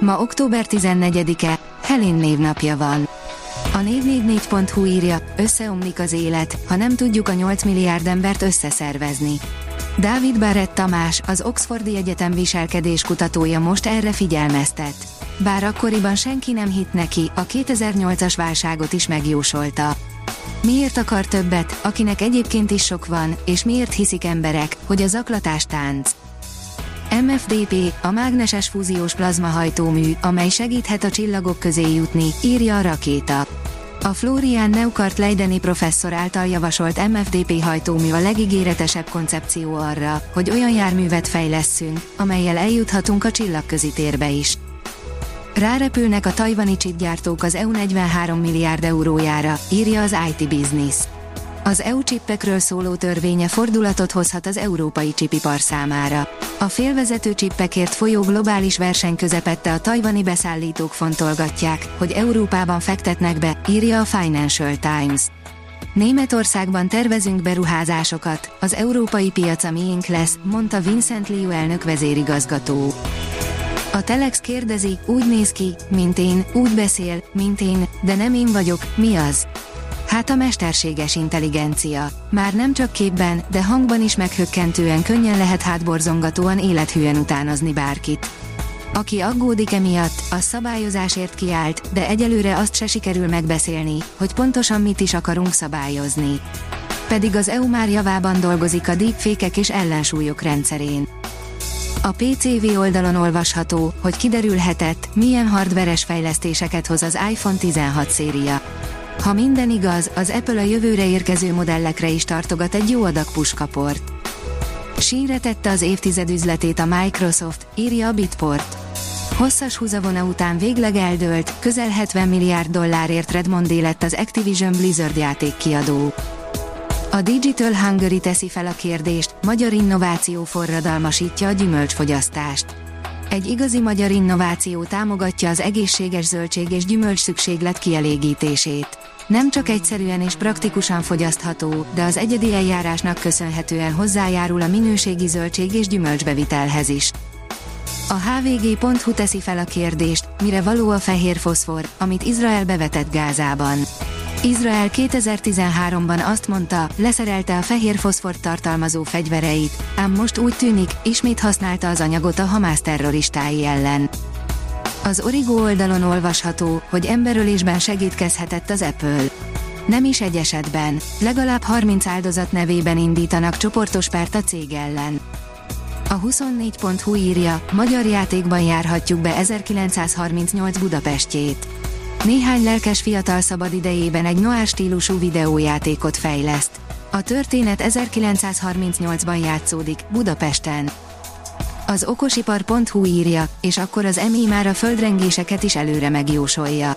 Ma október 14-e, Helin névnapja van. A 444.hu írja, összeomlik az élet, ha nem tudjuk a 8 milliárd embert összeszervezni. Dávid Barrett Tamás, az Oxfordi Egyetem viselkedés kutatója most erre figyelmeztet. Bár akkoriban senki nem hitt neki, a 2008-as válságot is megjósolta. Miért akar többet, akinek egyébként is sok van, és miért hiszik emberek, hogy a zaklatás tánc? MFDP, a mágneses fúziós plazmahajtómű, amely segíthet a csillagok közé jutni, írja a rakéta. A Florian Neukart Leideni professzor által javasolt MFDP hajtómű a legígéretesebb koncepció arra, hogy olyan járművet fejlesszünk, amelyel eljuthatunk a csillagközi térbe is. Rárepülnek a tajvani csipgyártók az EU 43 milliárd eurójára, írja az IT Business. Az EU csippekről szóló törvénye fordulatot hozhat az európai csipipar számára. A félvezető csippekért folyó globális verseny közepette a tajvani beszállítók fontolgatják, hogy Európában fektetnek be, írja a Financial Times. Németországban tervezünk beruházásokat, az európai piac a miénk lesz, mondta Vincent Liu elnök vezérigazgató. A Telex kérdezi, úgy néz ki, mint én, úgy beszél, mint én, de nem én vagyok, mi az? Hát a mesterséges intelligencia. Már nem csak képben, de hangban is meghökkentően könnyen lehet hátborzongatóan élethűen utánozni bárkit. Aki aggódik emiatt, a szabályozásért kiállt, de egyelőre azt se sikerül megbeszélni, hogy pontosan mit is akarunk szabályozni. Pedig az EU már javában dolgozik a deepfékek és ellensúlyok rendszerén. A PCV oldalon olvasható, hogy kiderülhetett, milyen hardveres fejlesztéseket hoz az iPhone 16 széria. Ha minden igaz, az Apple a jövőre érkező modellekre is tartogat egy jó adag puskaport. Tette az évtized üzletét a Microsoft, írja a Bitport. Hosszas húzavona után végleg eldőlt, közel 70 milliárd dollárért Redmond lett az Activision Blizzard játékkiadó. A Digital Hungary teszi fel a kérdést, magyar innováció forradalmasítja a gyümölcsfogyasztást. Egy igazi magyar innováció támogatja az egészséges zöldség és gyümölcs szükséglet kielégítését. Nem csak egyszerűen és praktikusan fogyasztható, de az egyedi eljárásnak köszönhetően hozzájárul a minőségi zöldség és gyümölcsbevitelhez is. A hvg.hu teszi fel a kérdést, mire való a fehér foszfor, amit Izrael bevetett Gázában. Izrael 2013-ban azt mondta, leszerelte a fehér foszfort tartalmazó fegyvereit, ám most úgy tűnik, ismét használta az anyagot a Hamász terroristái ellen. Az Origo oldalon olvasható, hogy emberölésben segítkezhetett az Apple. Nem is egy esetben, legalább 30 áldozat nevében indítanak csoportos pert a cég ellen. A 24.hu írja, magyar játékban járhatjuk be 1938 Budapestjét. Néhány lelkes fiatal szabad idejében egy noir stílusú videójátékot fejleszt. A történet 1938-ban játszódik, Budapesten. Az okosipar.hu írja, és akkor az MI már a földrengéseket is előre megjósolja.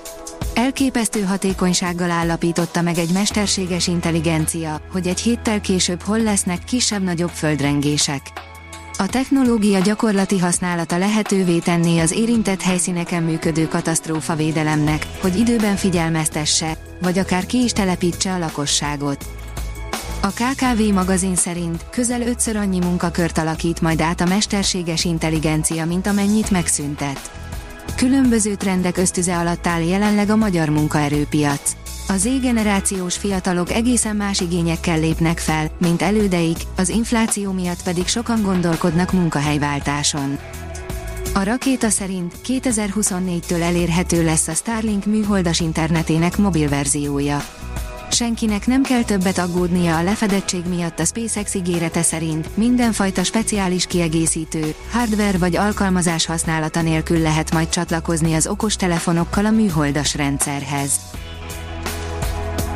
Elképesztő hatékonysággal állapította meg egy mesterséges intelligencia, hogy egy héttel később hol lesznek kisebb-nagyobb földrengések. A technológia gyakorlati használata lehetővé tenné az érintett helyszíneken működő katasztrófavédelemnek, hogy időben figyelmeztesse, vagy akár ki is telepítse a lakosságot. A KKV magazin szerint közel ötször annyi munkakört alakít majd át a mesterséges intelligencia, mint amennyit megszüntet. Különböző trendek ösztöze alatt áll jelenleg a magyar munkaerőpiac. A Z-generációs fiatalok egészen más igényekkel lépnek fel, mint elődeik, az infláció miatt pedig sokan gondolkodnak munkahelyváltáson. A rakéta szerint 2024-től elérhető lesz a Starlink műholdas internetének mobil verziója. Senkinek nem kell többet aggódnia a lefedettség miatt a SpaceX ígérete szerint, mindenfajta speciális kiegészítő, hardware vagy alkalmazás használata nélkül lehet majd csatlakozni az okostelefonokkal a műholdas rendszerhez.